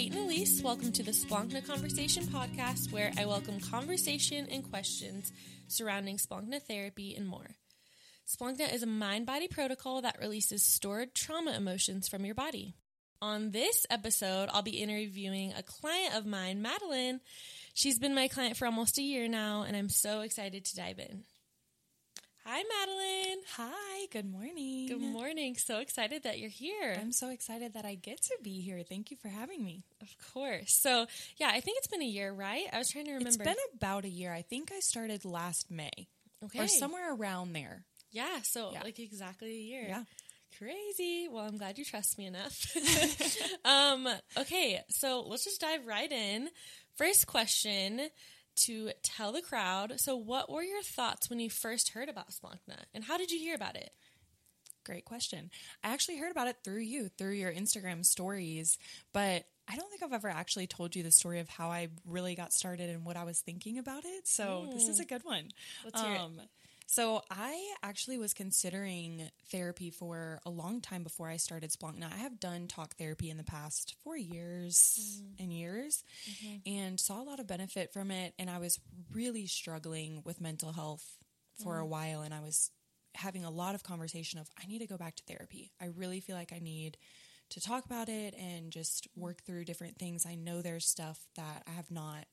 Kate and Elise. Welcome to the Splankna Conversation podcast, where I welcome conversation and questions surrounding Splankna therapy and more. Splankna is a mind body protocol that releases stored trauma emotions from your body. On this episode, I'll be interviewing a client of mine, Madeline. She's been my client for almost a year now, and I'm so excited to dive in. Hi, Madeline. Hi, good morning. Good morning. So excited that you're here. I'm so excited that I get to be here. Thank you for having me. Of course. So, yeah, I think it's been a year, right? I was trying to remember. It's been about a year. I think I started last May. Okay. Or somewhere around there. Yeah, so Yeah. like exactly a year. Yeah. Crazy. Well, I'm glad you trust me enough. um, okay, so let's just dive right in. First question to tell the crowd. So, what were your thoughts when you first heard about Splankna, and how did you hear about it? Great question. I actually heard about it through you, through your Instagram stories, but I don't think I've ever actually told you the story of how I really got started and what I was thinking about it. So this is a good one. Hmm. Let's hear it. So I actually was considering therapy for a long time before I started Splunk. Now I have done talk therapy in the past four years Hmm. and years Mm-hmm. and saw a lot of benefit from it. And I was really struggling with mental health for Mm. a while. And I was having a lot of conversation of, I need to go back to therapy. I really feel like I need to talk about it and just work through different things. I know there's stuff that I have not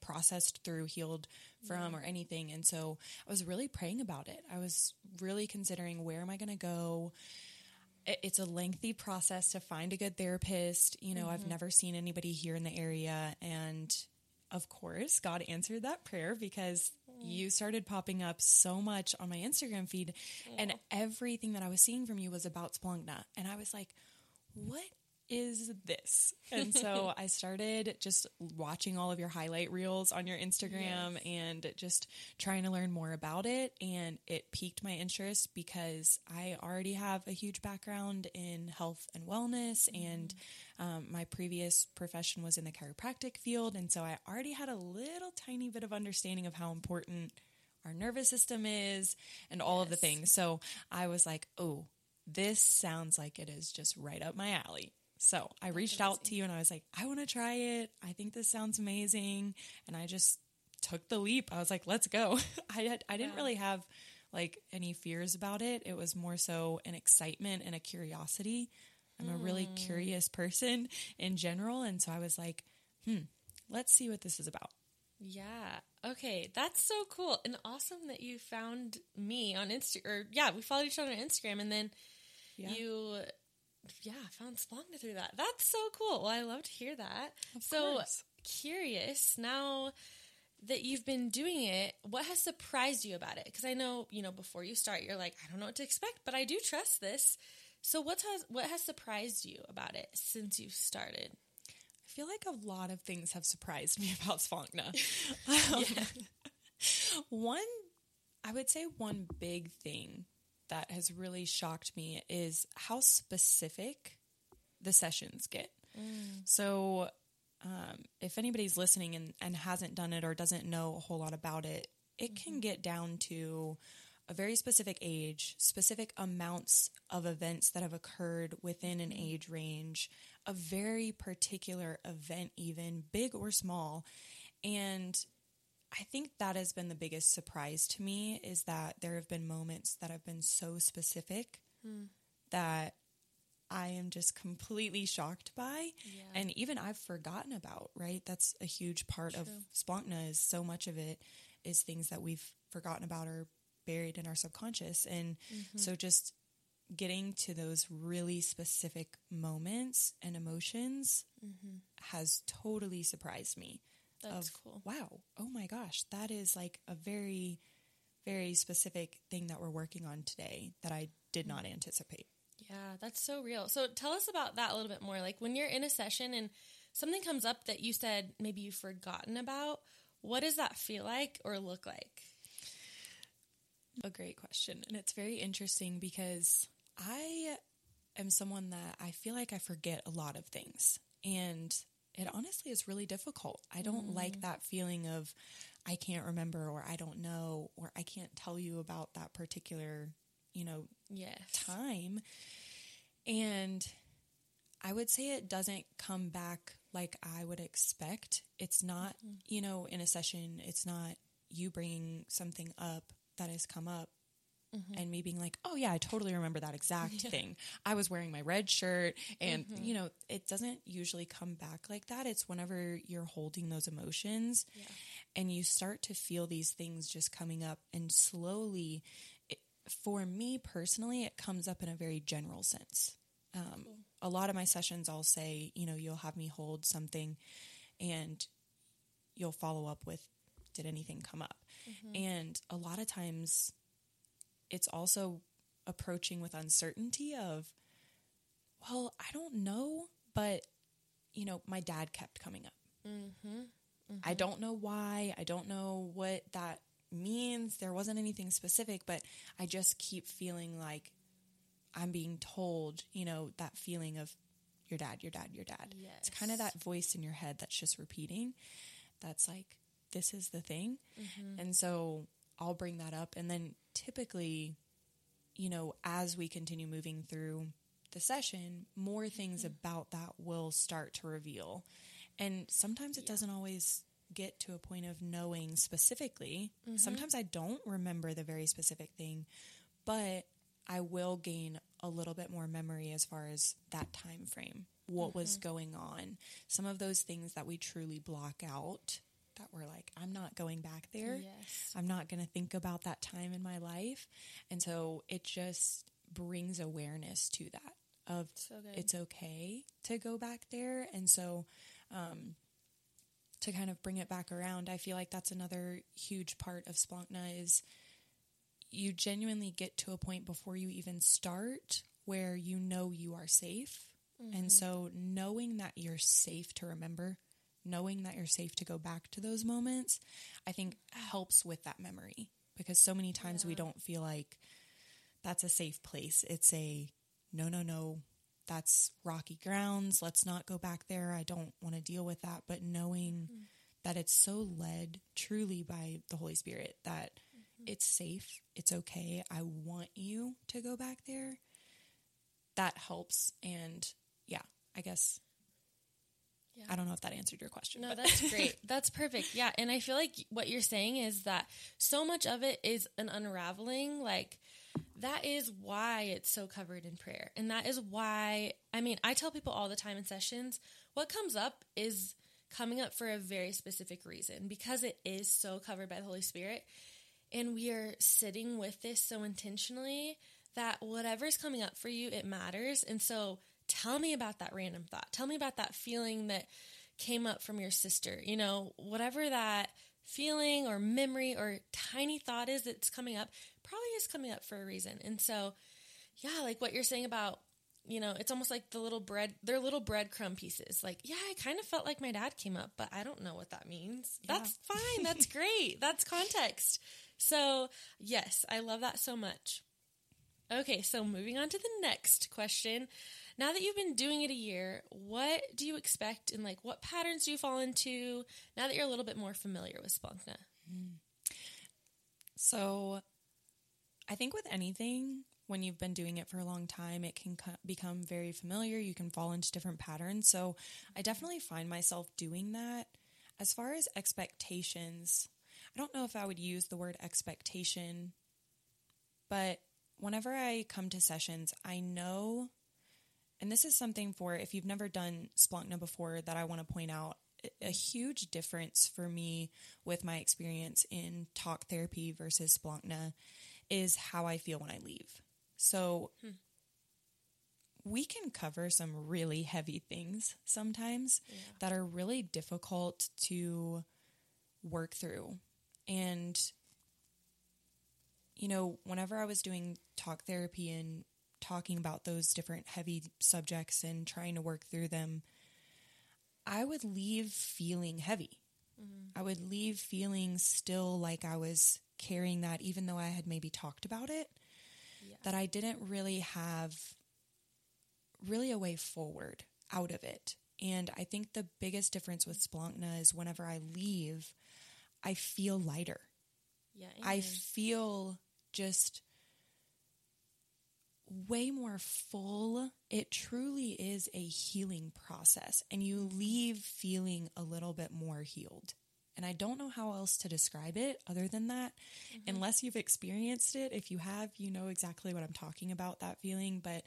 processed through, healed from, or anything. And so I was really praying about it. I was really considering where am I going to go? It's a lengthy process to find a good therapist. You know, I've mm-hmm. never seen anybody here in the area. And of course, God answered that prayer because mm. you started popping up so much on my Instagram feed. And everything that I was seeing from you was about Splankna. And I was like, what is this? And so I started just watching all of your highlight reels on your Instagram and just trying to learn more about it. And it piqued my interest because I already have a huge background in health and wellness. And um, my previous profession was in the chiropractic field. And so I already had a little tiny bit of understanding of how important our nervous system is and all of the things. So I was like, oh, this sounds like it is just right up my alley. So I reached out to you and I was like, I want to try it. I think this sounds amazing. And I just took the leap. I was like, let's go. I had, I didn't Wow. really have like any fears about it. It was more so an excitement and a curiosity. I'm a really curious person in general. And so I was like, hmm, let's see what this is about. Yeah. Okay, that's so cool and awesome that you found me on Insta. Or yeah, we followed each other on Instagram, and then Yeah. you, yeah, found Splankna through that. That's so cool. Well, I love to hear that. Of so course. curious now that you've been doing it. What has surprised you about it? Because I know you know before you start, you're like, I don't know what to expect, but I do trust this. So what has what has surprised you about it since you started? I feel like a lot of things have surprised me about Splankna. Um, One, I would say one big thing that has really shocked me is how specific the sessions get. Mm. So, um, if anybody's listening and, and hasn't done it or doesn't know a whole lot about it, it can mm-hmm. get down to a very specific age, specific amounts of events that have occurred within an mm-hmm. age range, a very particular event, even big or small. And I think that has been the biggest surprise to me is that there have been moments that have been so specific that I am just completely shocked by. Yeah. And even I've forgotten about, right? That's a huge part of True. Splankna is so much of it is things that we've forgotten about or buried in our subconscious. And Mm-hmm. so just getting to those really specific moments and emotions has totally surprised me Mm-hmm. That's of cool. wow, oh my gosh, that is like a very, very specific thing that we're working on today that I did not mm-hmm. anticipate. Yeah, that's so real. So tell us about that a little bit more. Like when you're in a session and something comes up that you said maybe you've forgotten about, what does that feel like or look like? A great question. And it's very interesting because I am someone that I feel like I forget a lot of things. And it honestly is really difficult. I don't like that feeling of I can't remember or I don't know or I can't tell you about that particular, you know, Yes. time. And I would say it doesn't come back like I would expect. It's not, mm-hmm. you know, in a session, it's not you bringing something up that has come up. And me being like, oh yeah, I totally remember that exact yeah. thing. I was wearing my red shirt, and mm-hmm. you know, it doesn't usually come back like that. It's whenever you're holding those emotions, yeah. and you start to feel these things just coming up, and slowly, it, for me personally, it comes up in a very general sense. Um, cool. A lot of my sessions, I'll say, you know, you'll have me hold something, and you'll follow up with, did anything come up? Mm-hmm. And a lot of times it's also approaching with uncertainty of, well, I don't know, but you know, my dad kept coming up. Mm-hmm. Mm-hmm. I don't know why. I don't know what that means. There wasn't anything specific, but I just keep feeling like I'm being told, you know, that feeling of your dad, your dad, your dad. Yes. It's kind of that voice in your head that's just repeating. That's like, this is the thing. Mm-hmm. And so I'll bring that up. And then typically, you know, as we continue moving through the session, more things mm-hmm. about that will start to reveal. And sometimes it yeah. doesn't always get to a point of knowing specifically. Mm-hmm. Sometimes I don't remember the very specific thing, but I will gain a little bit more memory as far as that time frame, what mm-hmm. was going on. Some of those things that we truly block out that we're like, I'm not going back there. Yes. I'm not going to think about that time in my life. And so it just brings awareness to that of so it's okay to go back there. And so, um, to kind of bring it back around, I feel like that's another huge part of Splankna is you genuinely get to a point before you even start where you know you are safe. Mm-hmm. And so knowing that you're safe to remember knowing that you're safe to go back to those moments, I think helps with that memory because so many times yeah. we don't feel like that's a safe place. It's a no, no, no, that's rocky grounds. Let's not go back there. I don't want to deal with that. But knowing mm-hmm. that it's so led truly by the Holy Spirit that mm-hmm. it's safe, it's okay. I want you to go back there. That helps. And yeah, I guess yeah. I don't know if that answered your question. No, but. that's great. That's perfect. Yeah. And I feel like what you're saying is that so much of it is an unraveling. Like, that is why it's so covered in prayer. And that is why, I mean, I tell people all the time in sessions what comes up is coming up for a very specific reason because it is so covered by the Holy Spirit. And we are sitting with this so intentionally that whatever's coming up for you, it matters. And so, tell me about that random thought. Tell me about that feeling that came up from your sister. You know, whatever that feeling or memory or tiny thought is that's coming up, probably is coming up for a reason. And so, yeah, like what you're saying about, you know, it's almost like the little bread, they're little breadcrumb pieces. Like, yeah, I kind of felt like my dad came up, but I don't know what that means. Yeah. That's fine. That's great. That's context. So, yes, I love that so much. Okay, so moving on to the next question now that you've been doing it a year, what do you expect and like what patterns do you fall into now that you're a little bit more familiar with Splankna? So, I think with anything, when you've been doing it for a long time, it can become very familiar. You can fall into different patterns. So, I definitely find myself doing that. As far as expectations, I don't know if I would use the word expectation, but whenever I come to sessions, I know and this is something for if you've never done Splankna before that I want to point out a huge difference for me with my experience in talk therapy versus Splankna is how I feel when I leave. So hmm. we can cover some really heavy things sometimes yeah. that are really difficult to work through. And you know, whenever I was doing talk therapy and talking about those different heavy subjects and trying to work through them, I would leave feeling heavy. Mm-hmm. I would leave feeling still like I was carrying that, even though I had maybe talked about it, yeah. that I didn't really have really a way forward out of it. And I think the biggest difference with Splankna is whenever I leave, I feel lighter. Yeah, I feel just way more full. It truly is a healing process, and you leave feeling a little bit more healed. And I don't know how else to describe it other than that, mm-hmm. unless you've experienced it. If you have, you know exactly what I'm talking about that feeling, but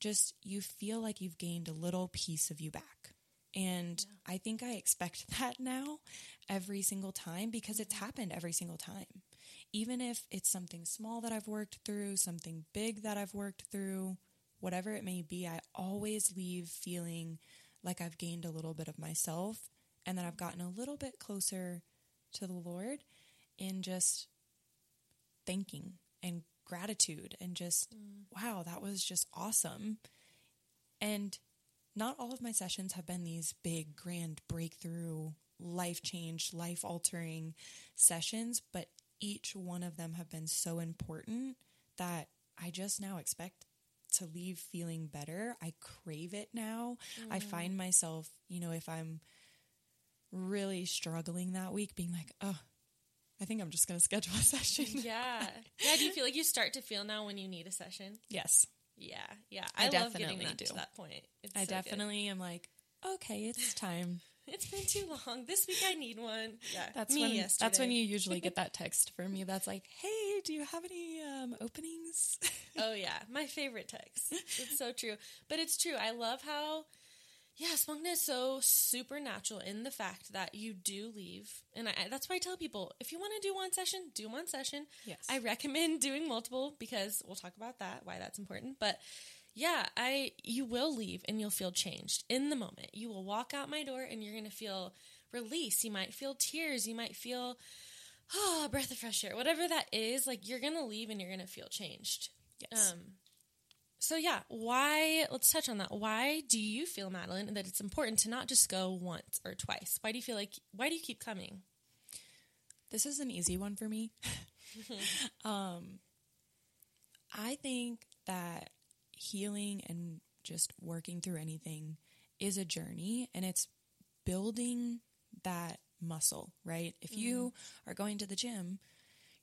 just you feel like you've gained a little piece of you back. And yeah. I think I expect that now every single time because it's mm-hmm. happened every single time. Even if it's something small that I've worked through, something big that I've worked through, whatever it may be, I always leave feeling like I've gained a little bit of myself and that I've gotten a little bit closer to the Lord in just thanking and gratitude and just, mm. wow, that was just awesome. And not all of my sessions have been these big, grand breakthrough, life change, life altering sessions, but each one of them have been so important that I just now expect to leave feeling better. I crave it now. Mm. I find myself, you know, if I'm really struggling that week, being like, oh, I think I'm just going to schedule a session. yeah. Yeah. Do you feel like you start to feel now when you need a session? Yes. Yeah. Yeah. I, I love getting that do. to that point. It's I so definitely good. am like, okay, it's time. It's been too long. This week I need one. Yeah. That's me when, yesterday. That's when you usually get that text from me that's like, hey, do you have any um, openings? oh, yeah. My favorite text. It's so true. But it's true. I love how yeah, spunkness is so supernatural in the fact that you do leave. And I, that's why I tell people if you want to do one session, do one session. Yes. I recommend doing multiple because we'll talk about that, why that's important. But yeah, I you will leave and you'll feel changed in the moment. You will walk out my door and you're going to feel release. You might feel tears. You might feel, oh, a breath of fresh air. Whatever that is, like you're going to leave and you're going to feel changed. Yes. Um, so yeah, why? Let's touch on that. Why do you feel, Madeline, that it's important to not just go once or twice? Why do you feel like? Why do you keep coming? This is an easy one for me. um, I think that healing and just working through anything is a journey, and it's building that muscle. Right? If mm-hmm. you are going to the gym,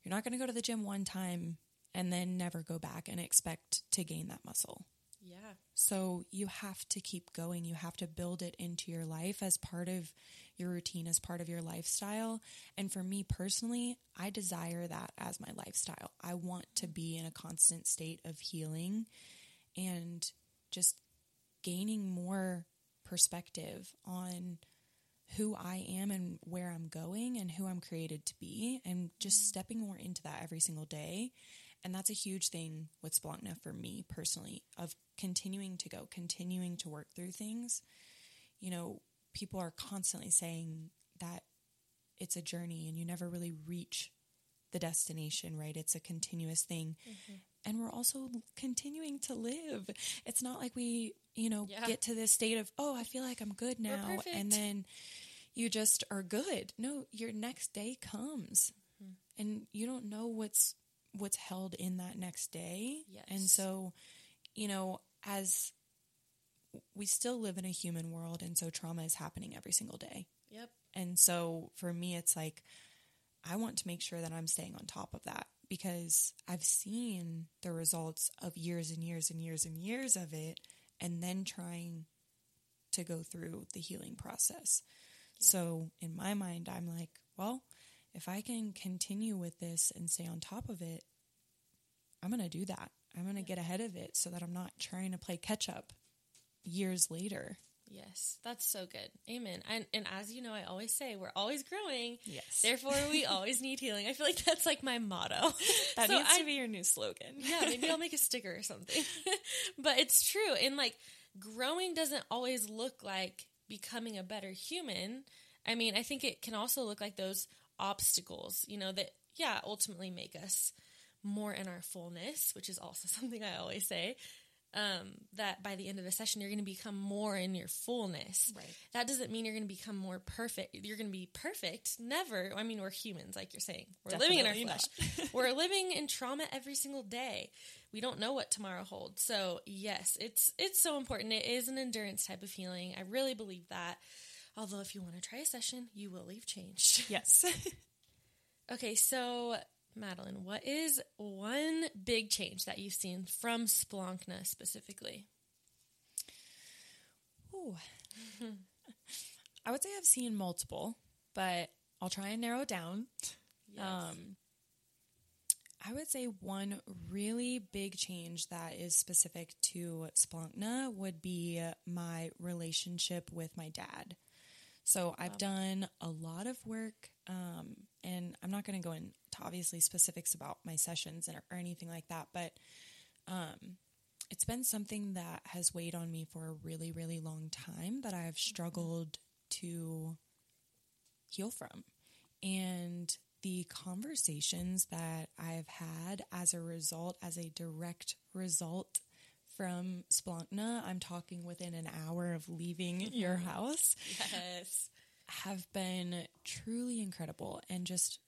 you're not going to go to the gym one time and then never go back and expect to gain that muscle. Yeah. So you have to keep going. You have to build it into your life as part of your routine, as part of your lifestyle. And for me personally, I desire that as my lifestyle. I want to be in a constant state of healing and just gaining more perspective on who I am and where I'm going and who I'm created to be, and just mm-hmm. stepping more into that every single day and that's a huge thing with Splankna for me personally of continuing to go, continuing to work through things. You know, people are constantly saying that it's a journey and you never really reach the destination, right? It's a continuous thing. Mm-hmm. And we're also continuing to live. It's not like we, you know, yeah. get to this state of, oh, I feel like I'm good now. And then you just are good. No, your next day comes. Mm-hmm. And you don't know what's what's held in that next day. Yes. And so, you know, as we still live in a human world and so trauma is happening every single day. Yep. And so for me it's like I want to make sure that I'm staying on top of that because I've seen the results of years and years and years and years of it and then trying to go through the healing process. So in my mind I'm like, well, if I can continue with this and stay on top of it, I'm going to do that. I'm going to yeah. get ahead of it so that I'm not trying to play catch up years later. Yes, that's so good. Amen. And and as you know, I always say we're always growing. Yes. Therefore, we always need healing. I feel like that's like my motto. that so needs I, to be your new slogan. yeah, maybe I'll make a sticker or something. but it's true. And like growing doesn't always look like becoming a better human. I mean, I think it can also look like those obstacles, you know, that, yeah, ultimately make us more in our fullness, which is also something I always say. Um, that by the end of the session, you're going to become more in your fullness. Right. That doesn't mean you're going to become more perfect. You're going to be perfect. Never. I mean, we're humans, like you're saying. We're Definitely living in our flesh. we're living in trauma every single day. We don't know what tomorrow holds. So yes, it's it's so important. It is an endurance type of healing. I really believe that. Although, if you want to try a session, you will leave changed. Yes. okay, so Madeline, what is one big change that you've seen from Splankna specifically? Ooh. I would say I've seen multiple, but I'll try and narrow it down. Yes. Um, I would say one really big change that is specific to Splankna would be my relationship with my dad. So I've done a lot of work, um, and I'm not going to go into obviously specifics about my sessions and, or anything like that, but um, it's been something that has weighed on me for a really, really long time that I've struggled to heal from. And the conversations that I've had as a result, as a direct result from Splankna, I'm talking within an hour of leaving your house, yes. Have been truly incredible. And just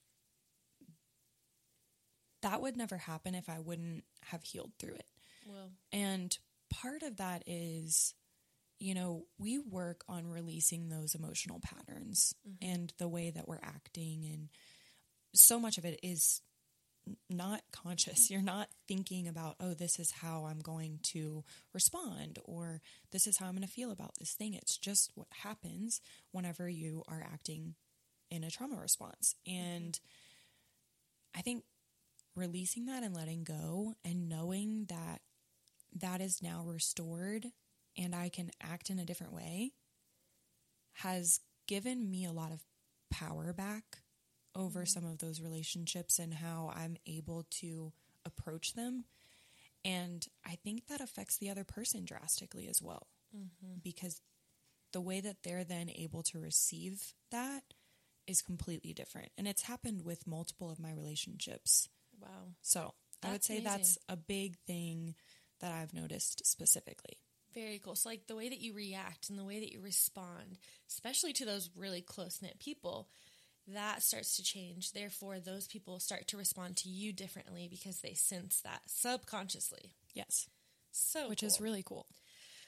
that would never happen if I wouldn't have healed through it. Well, And part of that is, you know, we work on releasing those emotional patterns mm-hmm. and the way that we're acting. And so much of it is not conscious. You're not thinking about, oh, this is how I'm going to respond or this is how I'm going to feel about this thing. It's just what happens whenever you are acting in a trauma response. And I think releasing that and letting go and knowing that that is now restored and I can act in a different way has given me a lot of power back over mm-hmm. some of those relationships and how I'm able to approach them. And I think that affects the other person drastically as well mm-hmm. because the way that they're then able to receive that is completely different. And it's happened with multiple of my relationships. wow. So I would That's say that's a big thing that I've noticed specifically. Very cool. So, like the way that you react and the way that you respond, especially to those really close knit people, that starts to change. Therefore, those people start to respond to you differently because they sense that subconsciously. Yes. So, Which is really cool.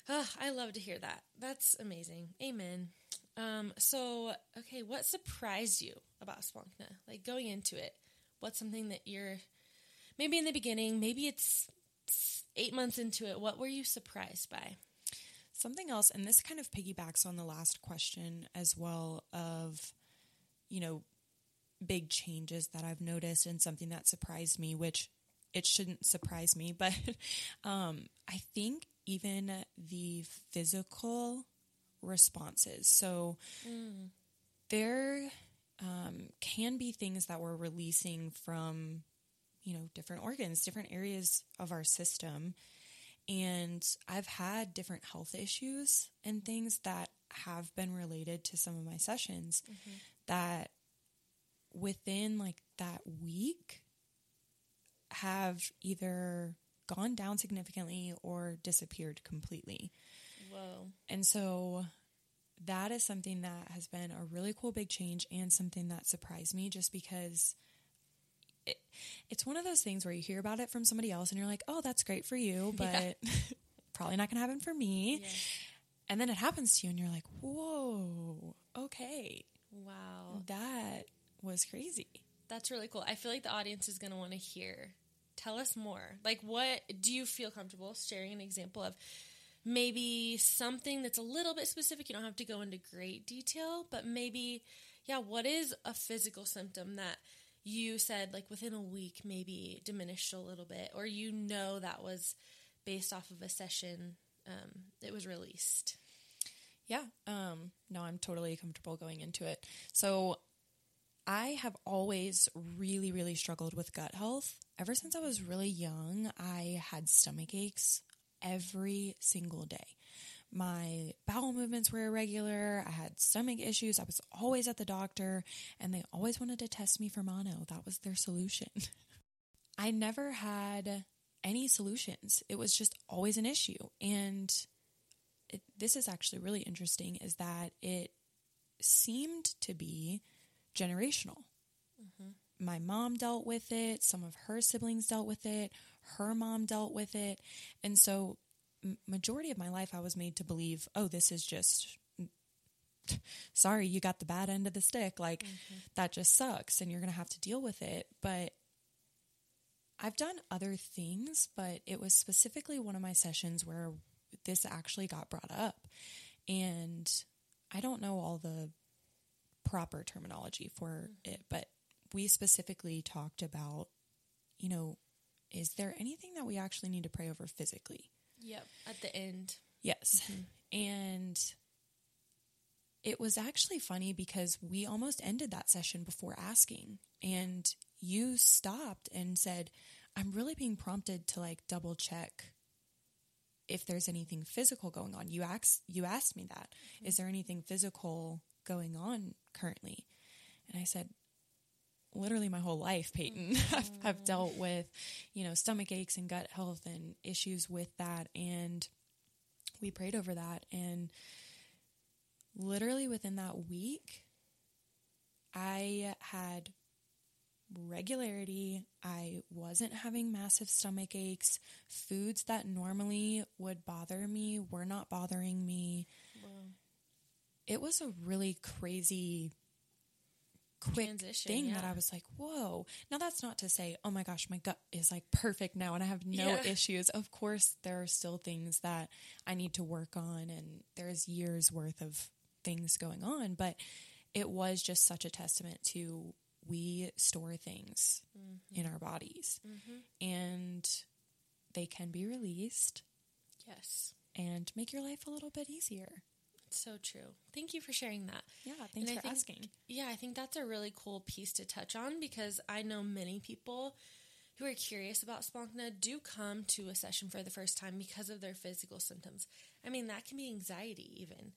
Ah, I love to hear that. That's amazing. Amen. Um, so, okay, what surprised you about Splankna? Like going into it, what's something that you're maybe in the beginning, maybe it's eight months into it. What were you surprised by? Something else, and this kind of piggybacks on the last question as well of, you know, big changes that I've noticed and something that surprised me, which it shouldn't surprise me, but um, I think even the physical responses. So there um, can be things that we're releasing from, you know, different organs, different areas of our system. And I've had different health issues and things that have been related to some of my sessions that within like that week have either gone down significantly or disappeared completely. Whoa. And so that is something that has been a really cool big change and something that surprised me just because it, it's one of those things where you hear about it from somebody else and you're like, oh, that's great for you, but Yeah. probably not going to happen for me. Yeah. And then it happens to you and you're like, whoa, okay, Wow. that was crazy. That's really cool. I feel like the audience is going to want to hear. Tell us more. Like, what do you feel comfortable sharing an example of? Maybe something that's a little bit specific. You don't have to go into great detail, but maybe, yeah, what is a physical symptom that you said, like within a week, maybe diminished a little bit, or you know that was based off of a session, um, it was released? Yeah. Um, no, I'm totally comfortable going into it. So I have always really, really struggled with gut health. Ever since I was really young, I had stomach aches every single day. My bowel movements were irregular. I had stomach issues. I was always at the doctor, and they always wanted to test me for mono. That was their solution. I never had any solutions. It was just always an issue. And it, this is actually really interesting is that it seemed to be generational. Mm-hmm. My mom dealt with it, some of her siblings dealt with it, her mom dealt with it. And so m- majority of my life I was made to believe, oh, this is just sorry, you got the bad end of the stick. Like mm-hmm. that just sucks and you're going to have to deal with it. But I've done other things, but it was specifically one of my sessions where this actually got brought up. And I don't know all the proper terminology for it, but we specifically talked about, you know, is there anything that we actually need to pray over physically? Yep. At the end. Yes. Mm-hmm. And it was actually funny because we almost ended that session before asking. And you stopped and said, I'm really being prompted to like double check if there's anything physical going on. You asked you asked me that. Mm-hmm. Is there anything physical going on currently? And I said, literally my whole life, Peyton. I've, I've mm. dealt with, you know, stomach aches and gut health and issues with that. And we prayed over that. And literally within that week, I had regularity. I wasn't having massive stomach aches. Foods that normally would bother me were not bothering me. It was a really crazy quick Transition, thing that. I was like, whoa. Now, that's not to say, oh my gosh, my gut is like perfect now and I have no Yeah. issues. Of course, there are still things that I need to work on, and there's years worth of things going on, but it was just such a testament to we store things Mm-hmm. in our bodies and they can be released Yes. and make your life a little bit easier. So true. Thank you for sharing that. Yeah, thanks And for think- asking. Yeah, I think that's a really cool piece to touch on because I know many people who are curious about Splankna do come to a session for the first time because of their physical symptoms. I mean, that can be anxiety, even.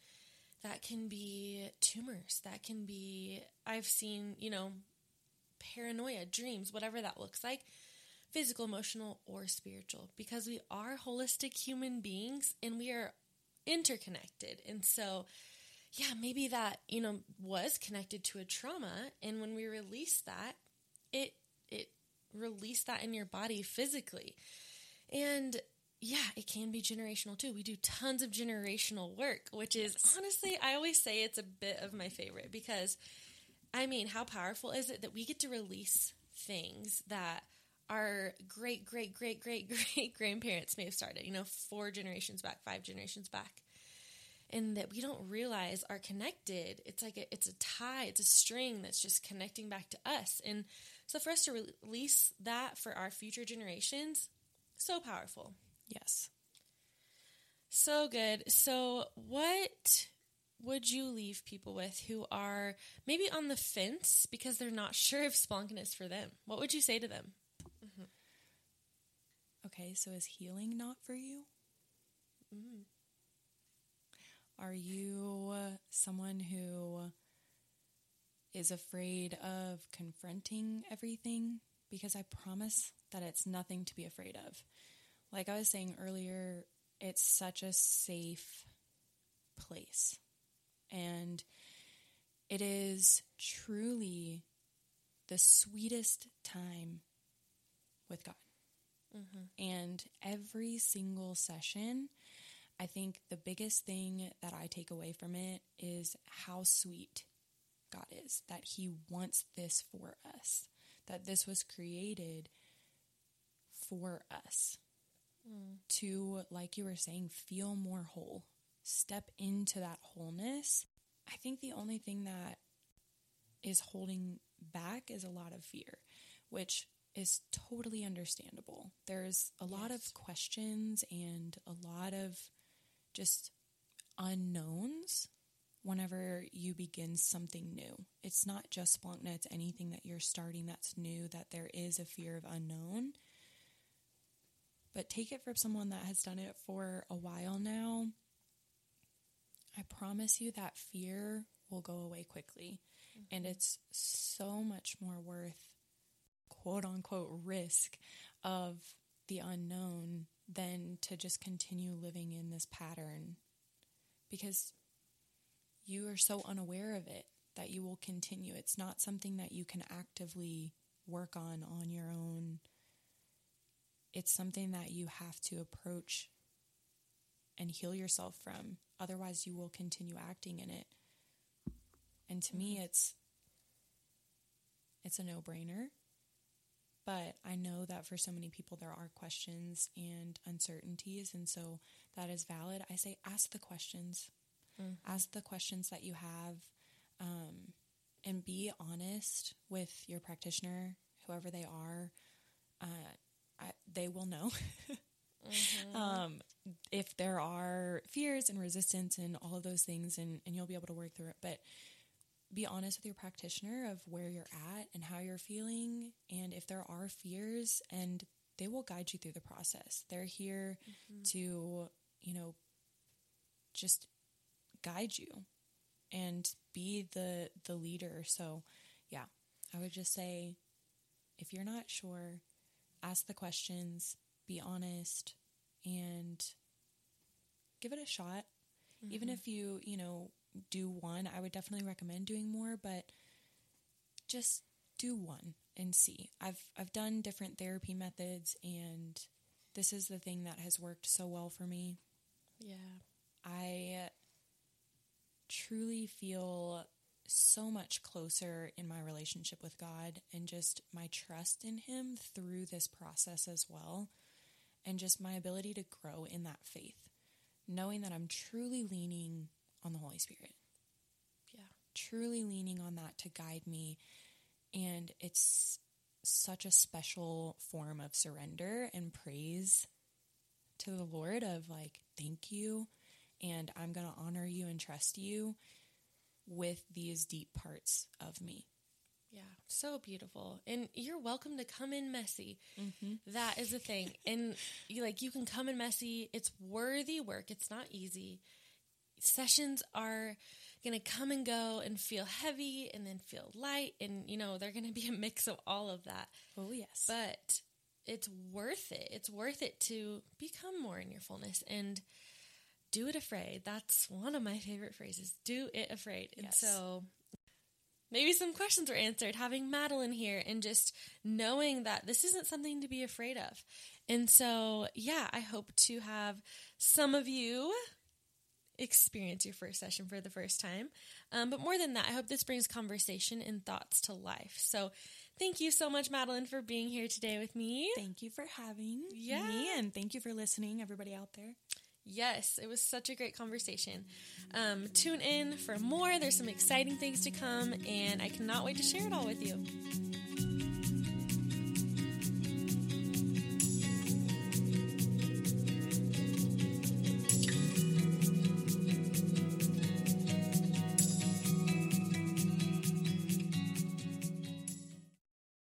That can be tumors. That can be, I've seen, you know, paranoia, dreams, whatever that looks like physical, emotional, or spiritual because we are holistic human beings and we are interconnected. And so, yeah, maybe that, you know, was connected to a trauma and when we release that, it it released that in your body physically. And yeah, it can be generational too. We do tons of generational work, which is honestly, I always say it's a bit of my favorite because I mean, how powerful is it that we get to release things that our great, great, great, great, great grandparents may have started, you know, four generations back, five generations back, and that we don't realize are connected. It's like a, it's a tie, it's a string that's just connecting back to us. And so for us to re- release that for our future generations, so powerful. Yes. So good. So, what would you leave people with who are maybe on the fence because they're not sure if Splankna is for them? What would you say to them? Okay, so is healing not for you? Are you uh, someone who is afraid of confronting everything? Because I promise that it's nothing to be afraid of. Like I was saying earlier, it's such a safe place. And it is truly the sweetest time with God. Mm-hmm. And every single session, I think the biggest thing that I take away from it is how sweet God is, that He wants this for us, that this was created for us mm. to, like you were saying, feel more whole, step into that wholeness. I think the only thing that is holding back is a lot of fear, which is totally understandable. There's a lot Yes. of questions and a lot of just unknowns whenever you begin something new. It's not just Splankna, it's anything that you're starting that's new, that there is a fear of unknown. But take it from someone that has done it for a while now. I promise you that fear will go away quickly. Mm-hmm. And it's so much more worth quote unquote risk of the unknown than to just continue living in this pattern because you are so unaware of it that you will continue. It's not something that you can actively work on on your own. It's something that you have to approach and heal yourself from. Otherwise, you will continue acting in it. And to me, it's it's a no-brainer. But I know that for so many people, there are questions and uncertainties. And so that is valid. I say ask the questions, mm. ask the questions that you have, um, and be honest with your practitioner, whoever they are. Uh, I, they will know. mm-hmm. um, if there are fears and resistance and all of those things, and, and you'll be able to work through it. But be honest with your practitioner of where you're at and how you're feeling and if there are fears and they will guide you through the process. They're here mm-hmm. to, you know, just guide you and be the the leader. So, yeah, I would just say if you're not sure, ask the questions, be honest and give it a shot. Mm-hmm. Even if you, you know, do one. I would definitely recommend doing more, but just do one and see. I've I've done different therapy methods and this is the thing that has worked so well for me. Yeah. I truly feel so much closer in my relationship with God and just my trust in him through this process as well and just my ability to grow in that faith knowing that I'm truly leaning on the Holy Spirit. Yeah. Truly leaning on that to guide me. And it's such a special form of surrender and praise to the Lord of like, thank you. And I'm going to honor you and trust you with these deep parts of me. Yeah, so beautiful. And you're welcome to come in messy. Mm-hmm. That is the thing. And you like you can come in messy. It's worthy work. It's not easy sessions are going to come and go and feel heavy and then feel light. And, you know, they're going to be a mix of all of that. Oh, yes. But it's worth it. It's worth it to become more in your fullness and do it afraid. That's one of my favorite phrases do it afraid. Yes. And so maybe some questions were answered having Madeline here and just knowing that this isn't something to be afraid of. And so, yeah, I hope to have some of you experience your first session for the first time. Um, but more than that, I hope this brings conversation and thoughts to life. So, thank you so much, Madeline, for being here today with me. Thank you for having yeah. me, and thank you for listening, everybody out there. Yes, it was such a great conversation. Um, tune in for more. There's some exciting things to come, and I cannot wait to share it all with you.